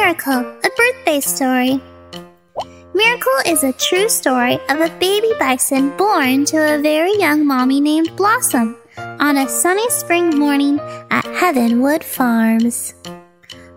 Miracle, a birthday story. Miracle is a true story of a baby bison born to a very young mommy named Blossom on a sunny spring morning at Heavenwood Farms.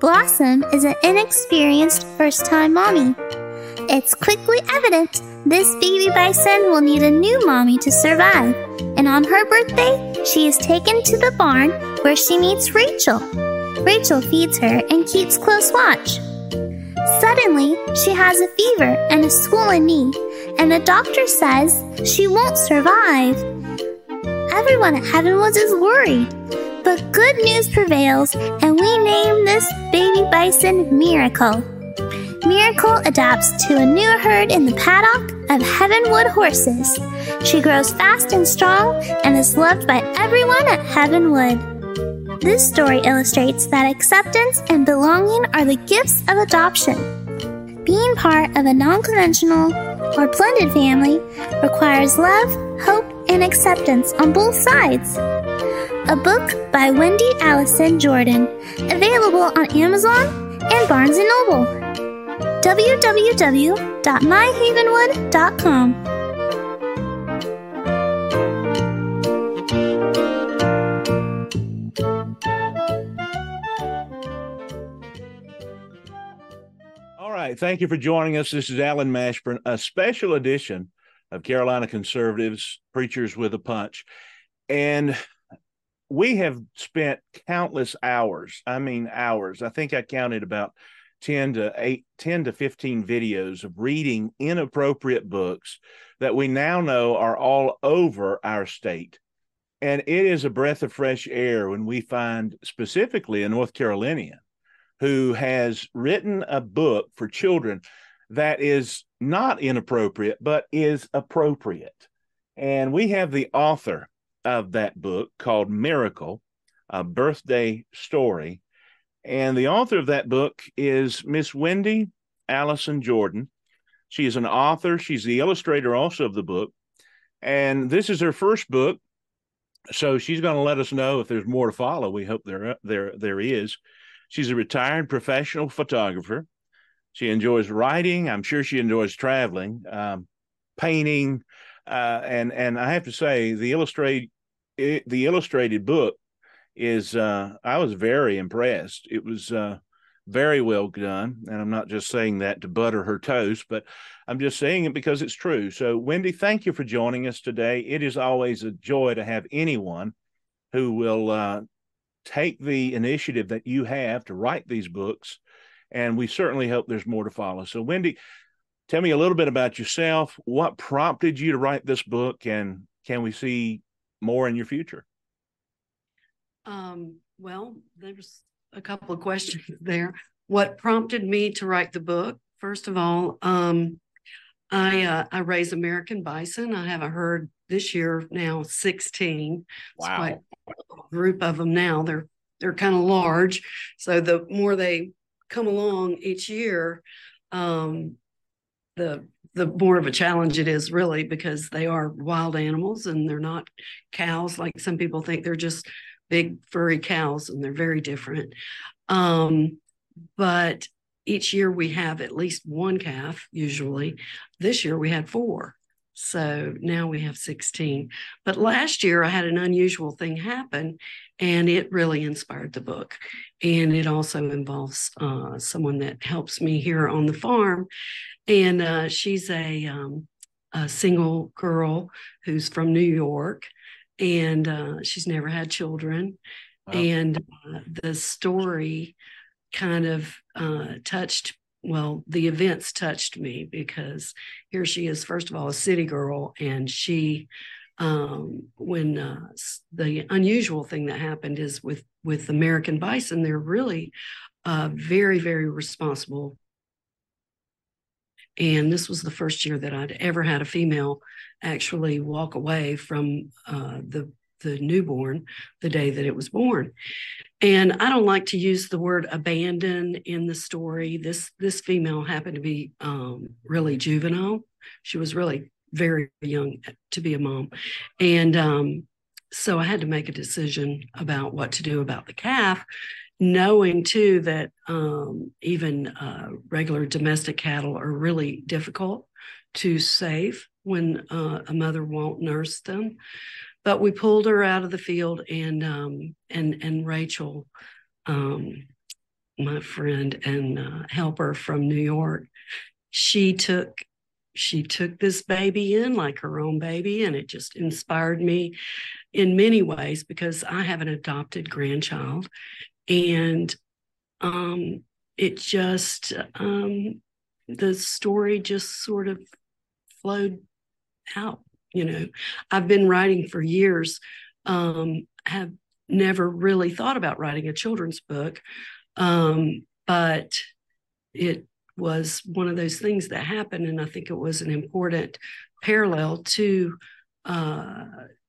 Blossom is an inexperienced first time mommy. It's quickly evident this baby bison will need a new mommy to survive, and on her birthday, she is taken to the barn where she meets Rachel. Rachel feeds her and keeps close watch. Suddenly, she has a fever and a swollen knee, and the doctor says she won't survive. Everyone at Heavenwoods is worried, but good news prevails, and we name this baby bison Miracle. Miracle adapts to a new herd in the paddock of Heavenwood horses. She grows fast and strong and is loved by everyone at Heavenwood. This story illustrates that acceptance and belonging are the gifts of adoption. Being part of a non conventional or blended family requires love, hope, and acceptance on both sides. A book by Wendy Alyson Jordan, available on Amazon and Barnes & Noble. www.myheavenwood.com right. Thank you for joining us. This is Alan Mashburn, a special edition of Carolina Conservatives Preachers with a Punch. And we have spent countless hours. I mean, hours. I think I counted about 10 to 8, 10 to 15 videos of reading inappropriate books that we now know are all over our state. And it is a breath of fresh air when we find specifically a North Carolinian who has written a book for children that is not inappropriate, but is appropriate. And we have the author of that book called Miracle, a birthday story. And the author of that book is Miss Wendy Alyson Jordan. She is an author, she's the illustrator also of the book. And this is her first book. So she's going to let us know if there's more to follow. We hope there there there is. She's a retired professional photographer. She enjoys writing. I'm sure she enjoys traveling, um, painting, uh, and and I have to say the illustrate the illustrated book is uh, I was very impressed. It was uh, very well done, and I'm not just saying that to butter her toast, but I'm just saying it because it's true. So, Wendy, thank you for joining us today. It is always a joy to have anyone who will uh, take the initiative that you have to write these books. And we certainly hope there's more to follow. So, Wendy, tell me a little bit about yourself. What prompted you to write this book? And can we see more in your future? Um, well, there's a couple of questions there. What prompted me to write the book? First of all, um, I uh, I raise American bison. I have a herd this year now 16. Wow. Group of them now. They're they're kind of large. So the more they come along each year, um, the the more of a challenge it is really because they are wild animals and they're not cows like some people think they're just big furry cows and they're very different. Um, but each year we have at least one calf usually. This year we had four. So now we have 16. But last year I had an unusual thing happen and it really inspired the book. And it also involves uh, someone that helps me here on the farm. And uh, she's a, um, a, single girl who's from New York and uh, she's never had children. Wow. And uh, the story kind of uh, touched well, the events touched me because here she is, first of all, a city girl, and she, um, when uh, the unusual thing that happened is with with American Bison, they're really uh, very, very responsible. And this was the first year that I'd ever had a female actually walk away from uh, the the newborn the day that it was born. And I don't like to use the word abandon in the story. This this female happened to be um, really juvenile. She was really very young to be a mom, and um, so I had to make a decision about what to do about the calf. knowing too that um, even uh, regular domestic cattle are really difficult to save when uh, a mother won't nurse them. But we pulled her out of the field, and um, and and Rachel, um, my friend and uh, helper from New York, she took she took this baby in like her own baby, and it just inspired me in many ways because I have an adopted grandchild, and um, it just um, the story just sort of flowed out. You know, I've been writing for years. Um, have never really thought about writing a children's book, um, but it was one of those things that happened, and I think it was an important parallel to uh,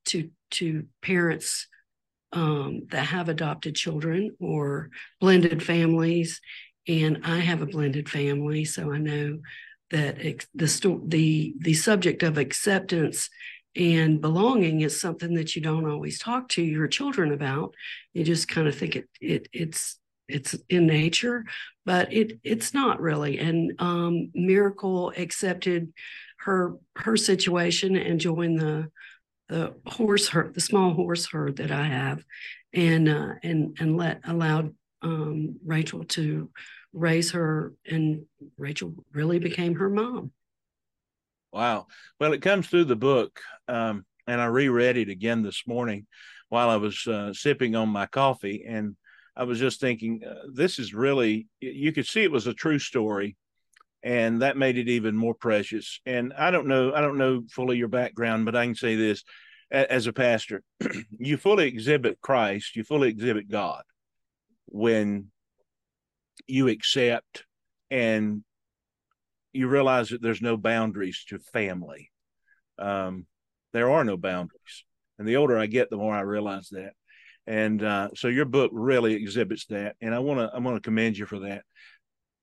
to to parents um, that have adopted children or blended families. And I have a blended family, so I know that the the the subject of acceptance and belonging is something that you don't always talk to your children about. You just kind of think it it it's it's in nature, but it it's not really. And um, Miracle accepted her her situation and joined the the horse herd, the small horse herd that I have, and uh, and and let allowed um, Rachel to raise her, and Rachel really became her mom. Wow. Well, it comes through the book, um, and I reread it again this morning while I was uh, sipping on my coffee, and I was just thinking, uh, this is really. You could see it was a true story, and that made it even more precious. And I don't know, I don't know fully your background, but I can say this as a pastor, you fully exhibit Christ, you fully exhibit God when you accept and you realize that there's no boundaries to family. Um, there are no boundaries. And the older I get, the more I realize that. And uh, so your book really exhibits that. And I want to I want to commend you for that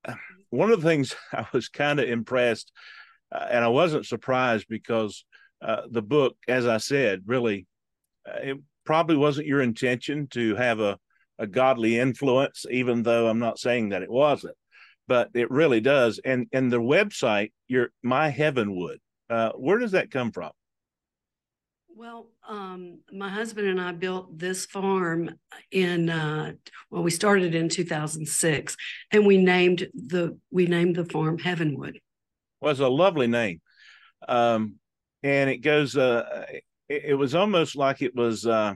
one of the things I was kind of impressed, uh, and I wasn't surprised because uh, the book, as I said, really, uh, it probably wasn't your intention to have a, a godly influence, even though I'm not saying that it wasn't, but it really does. And and the website, your My Heavenwood, uh, where does that come from? Well, um, my husband and I built this farm in uh, well, we started in 2006, and we named the we named the farm Heavenwood. Well, a lovely name, um, and it goes. Uh, it, it, was almost like it was uh,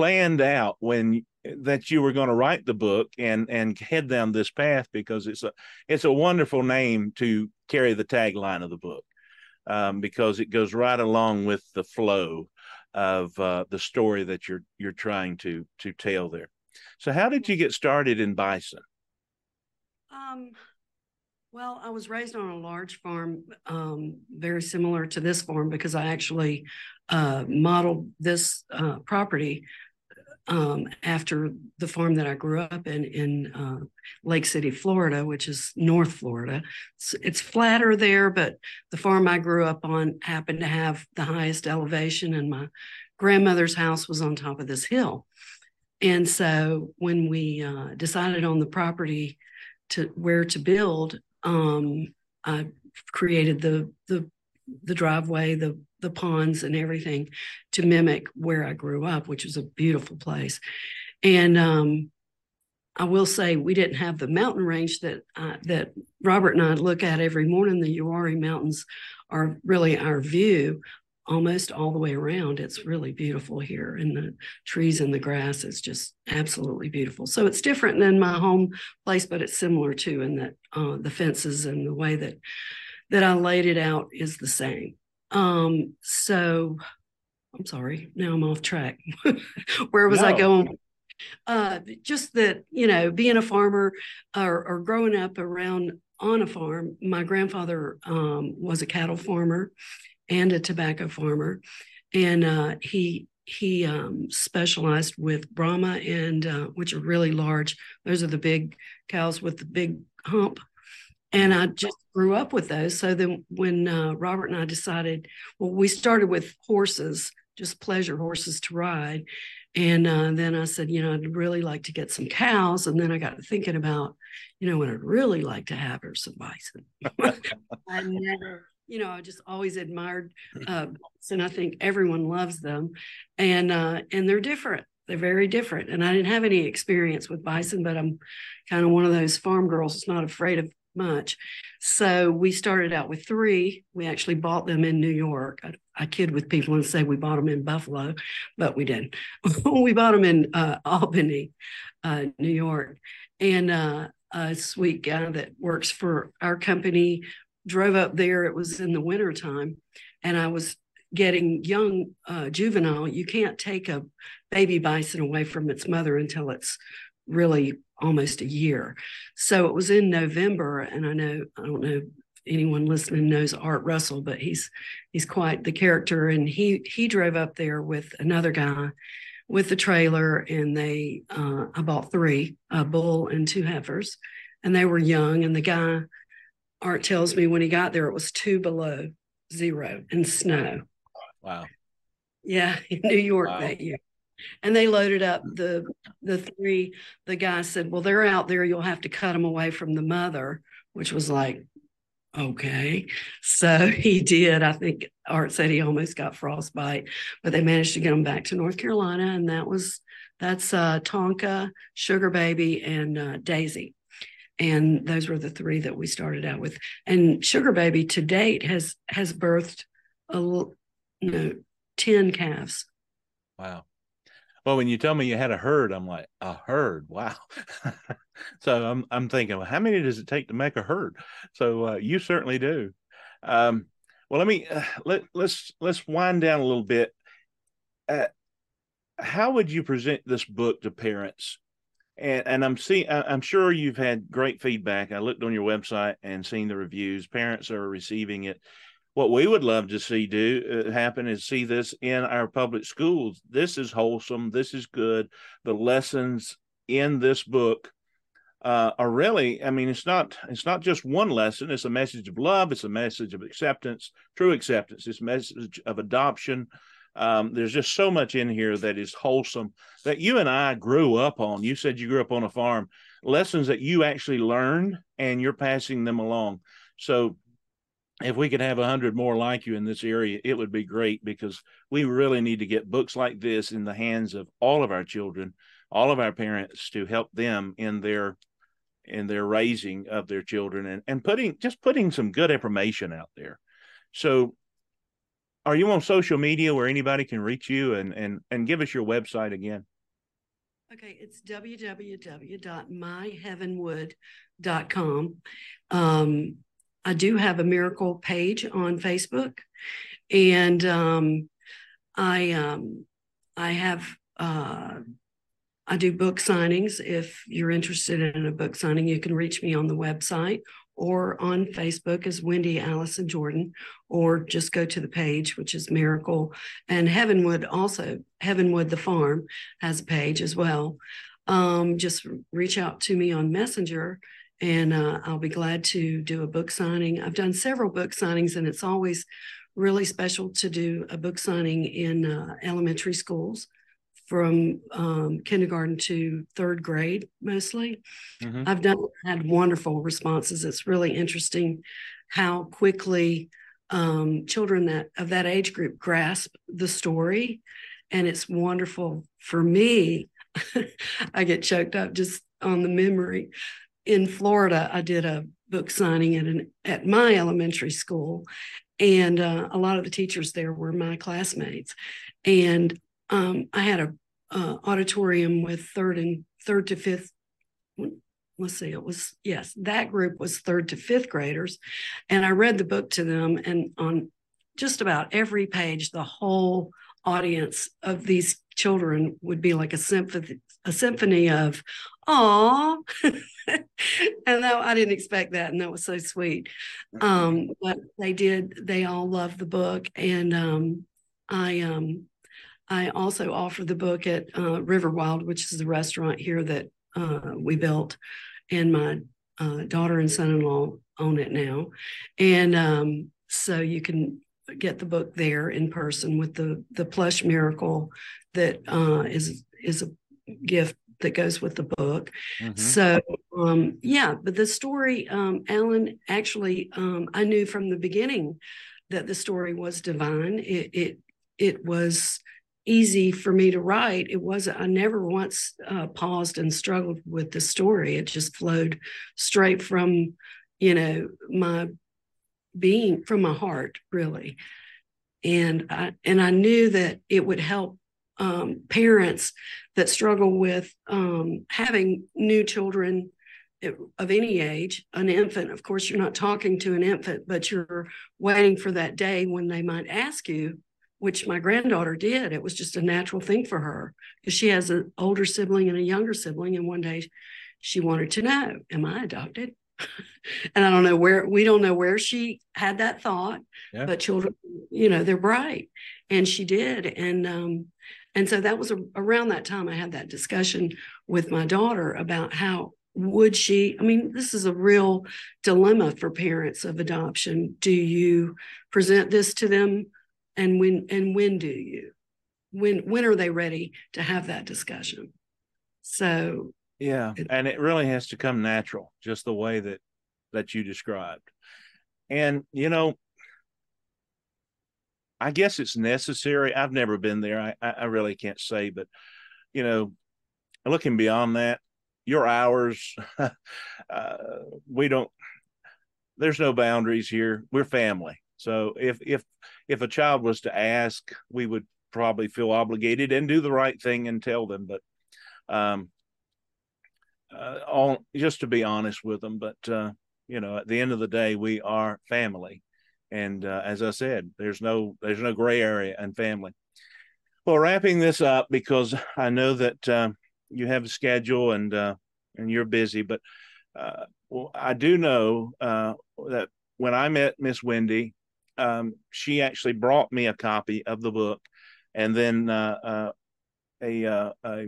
planned out when that you were going to write the book and and head down this path because it's a it's a wonderful name to carry the tagline of the book um, because it goes right along with the flow of uh, the story that you're you're trying to to tell there. So, how did you get started in bison? Um, well, I was raised on a large farm, um, very similar to this farm, because I actually uh, modeled this uh, property um, after the farm that I grew up in in uh, Lake City, Florida, which is North Florida. It's, it's, flatter there, but the farm I grew up on happened to have the highest elevation, and my grandmother's house was on top of this hill. And so when we uh, decided on the property to where to build, um, I created the the the driveway, the the ponds and everything to mimic where I grew up, which was a beautiful place. And um, I will say we didn't have the mountain range that uh, that Robert and I look at every morning. The Uwharrie Mountains are really our view almost all the way around. It's really beautiful here, and the trees and the grass is just absolutely beautiful. So it's different than my home place, but it's similar too in that uh, the fences and the way that that I laid it out is the same. Um, so I'm sorry, now I'm off track. Where was no. I going? Uh, just that, you know, being a farmer or, or, growing up around on a farm, my grandfather um, was a cattle farmer and a tobacco farmer. And uh, he he um, specialized with Brahma and uh, which are really large. Those are the big cows with the big hump and I just grew up with those. So then, when uh, Robert and I decided, well, we started with horses, just pleasure horses to ride, And uh, then I said, you know, I'd really like to get some cows. And then I got thinking about, you know, what I'd really like to have are some bison. I never, you know, I just always admired uh, and I think everyone loves them, and uh, and they're different. They're very different. And I didn't have any experience with bison, but I'm kind of one of those farm girls that's not afraid of much. So we started out with three. We actually bought them in New York. I, I kid with people and say we bought them in Buffalo, but we didn't. we bought them in uh, Albany, uh, New York. And uh, a sweet guy that works for our company drove up there. It was in the wintertime. And I was getting young uh, juvenile. You can't take a baby bison away from its mother until it's really almost a year. So it was in November, and I know I don't know anyone listening knows Art Russell, but he's he's quite the character, and he he drove up there with another guy with the trailer, and they uh, I bought three a bull and two heifers, and they were young, and the guy Art tells me when he got there it was two below zero and snow. Wow. Yeah, in New York wow. that year and they loaded up the the three the guy said well they're out there. You'll have to cut them away from the mother which was like okay. So he did. I think art said he almost got frostbite but they managed to get them back to north carolina. And that was that's uh, tonka sugar baby and uh, daisy. And those were the three that we started out with. And sugar baby to date has has birthed a you know 10 calves. Wow well, when you tell me you had a herd, I'm like, a herd, wow. so I'm I'm thinking, well, how many does it take to make a herd? So uh, you certainly do. Um, well, let me uh, let let's let's wind down a little bit. Uh, how would you present this book to parents? And and I'm seeing I'm sure you've had great feedback. I looked on your website and seen the reviews. Parents are receiving it what we would love to see do uh, happen is see this in our public schools. This is wholesome. This is good. The lessons in this book uh, are really, I mean, it's not it's not just one lesson. It's a message of love. It's a message of acceptance, true acceptance. It's a message of adoption. Um, there's just so much in here that is wholesome that you and I grew up on. You said you grew up on a farm. Lessons that you actually learned, and you're passing them along. So if we could have a hundred more like you in this area, it would be great because we really need to get books like this in the hands of all of our children, all of our parents to help them in their in their raising of their children and, and putting just putting some good information out there. So are you on social media where anybody can reach you and and and give us your website again? Okay, it's www.myheavenwood.com. Um, I do have a miracle page on Facebook, and um, I um, I have uh, I do book signings. If you're interested in a book signing, you can reach me on the website or on Facebook as Wendy Alyson Jordan, or just go to the page, which is Miracle. And Heavenwood also, Heavenwood the Farm has a page as well. Um, just reach out to me on Messenger and uh, I'll be glad to do a book signing. I've done several book signings, and it's always really special to do a book signing in uh, elementary schools from um, kindergarten to third grade mostly. Mm-hmm. I've done had wonderful responses. It's really interesting how quickly um, children that of that age group grasp the story, and it's wonderful for me. I get choked up just on the memory in Florida, I did a book signing at an at my elementary school, and uh, a lot of the teachers there were my classmates, and um, I had a uh, auditorium with third and third to fifth. Let's see, it was yes, that group was third to fifth graders, and I read the book to them, and on just about every page, the whole audience of these children would be like a symphony a symphony of aw and that i didn't expect that and that was so sweet mm-hmm. um, but they did they all loved the book and um, i um, i also offer the book at uh, river wild which is the restaurant here that uh, we built and my uh, daughter and son-in-law own it now and um, so you can get the book there in person with the the plush miracle that uh, is is a gift that goes with the book. Mm-hmm. So um, yeah, but the story, um, Alan, actually, um, I knew from the beginning that the story was divine. It it it was easy for me to write. It wasn't. I never once uh, paused and struggled with the story. It just flowed straight from, you know, my being from my heart, really. And I and I knew that it would help um, parents that struggle with um, having new children of any age, an infant. Of course, you're not talking to an infant, but you're waiting for that day when they might ask you, which my granddaughter did. It was just a natural thing for her because she has an older sibling and a younger sibling. And one day she wanted to know, Am I adopted? and I don't know where we don't know where she had that thought, yeah. but children, you know, they're bright, and she did, and um, and so that was a, around that time I had that discussion with my daughter about how would she i mean this is a real dilemma for parents of adoption. Do you present this to them? And when and when do you? When when are they ready to have that discussion? So yeah it, and it really has to come natural just the way that that you described. And you know i guess it's necessary. I've never been there. I i really can't say but you know looking beyond that your hours uh, we don't there's no boundaries here. We're family. So if if if a child was to ask we would probably feel obligated and do the right thing and tell them but um uh, all just to be honest with them but uh you know at the end of the day we are family and uh, as i said there's no there's no gray area in family well wrapping this up because i know that uh, you have a schedule and uh, and you're busy, but uh, well, I do know uh, that when I met Miss Wendy, um, she actually brought me a copy of the book, and then uh, uh a, uh, a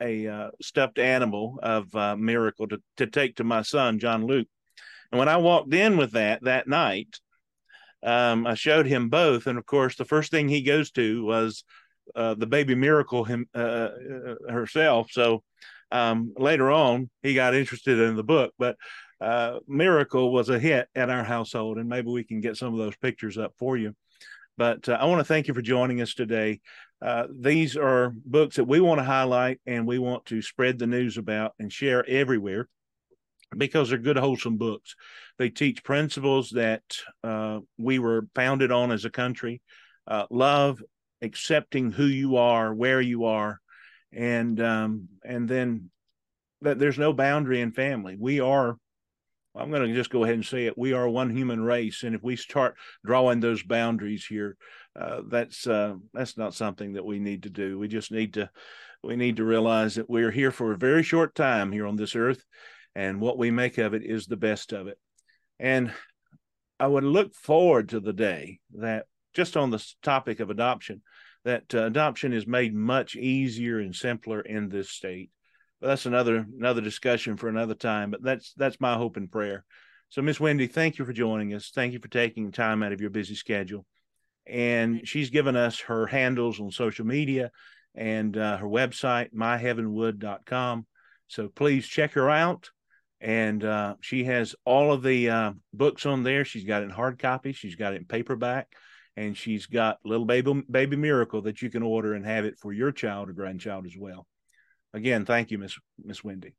a uh, stuffed animal of Miracle to to take to my son John Luke. And when I walked in with that that night, um, I showed him both, and of course, the first thing he goes to was uh, the baby miracle him uh, uh, herself. So um, later on, he got interested in the book, but uh, Miracle was a hit at our household, and maybe we can get some of those pictures up for you. But uh, I want to thank you for joining us today. Uh, these are books that we want to highlight and we want to spread the news about and share everywhere because they're good, wholesome books. They teach principles that we were founded on as a country love, accepting who you are, where you are, and um, and then that there's no boundary in family. We are. I'm going to just go ahead and say it. We are one human race, and if we start drawing those boundaries here, uh, that's uh, that's not something that we need to do. We just need to we need to realize that we're here for a very short time here on this earth, and what we make of it is the best of it. And I would look forward to the day that just on the topic of adoption, that uh, adoption is made much easier and simpler in this state. But that's another another discussion for another time. But that's that's my hope and prayer. So, Miss Wendy, thank you for joining us. Thank you for taking time out of your busy schedule. And she's given us her handles on social media and uh, her website, myheavenwood.com. So please check her out. And uh, she has all of the uh, books on there. She's got it in hard copy, she's got it in paperback and she's got little baby baby miracle that you can order and have it for your child or grandchild as well. Again, thank you, Miss Miss Wendy.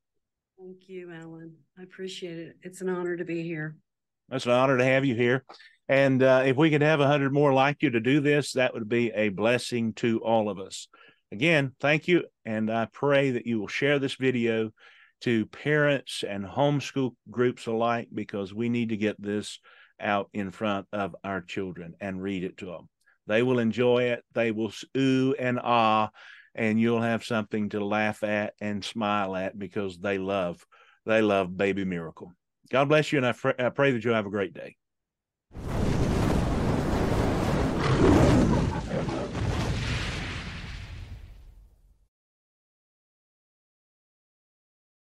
Thank you, Alan. I appreciate it. It's an honor to be here. It's an honor to have you here. And uh, if we could have a hundred more like you to do this, that would be a blessing to all of us. Again, thank you, and I pray that you will share this video to parents and homeschool groups alike because we need to get this out in front of our children and read it to them. They will enjoy it. They will ooh and ah, and you'll have something to laugh at and smile at because they love they love Baby Miracle. God bless you, and I, fr- I pray that you'll have a great day.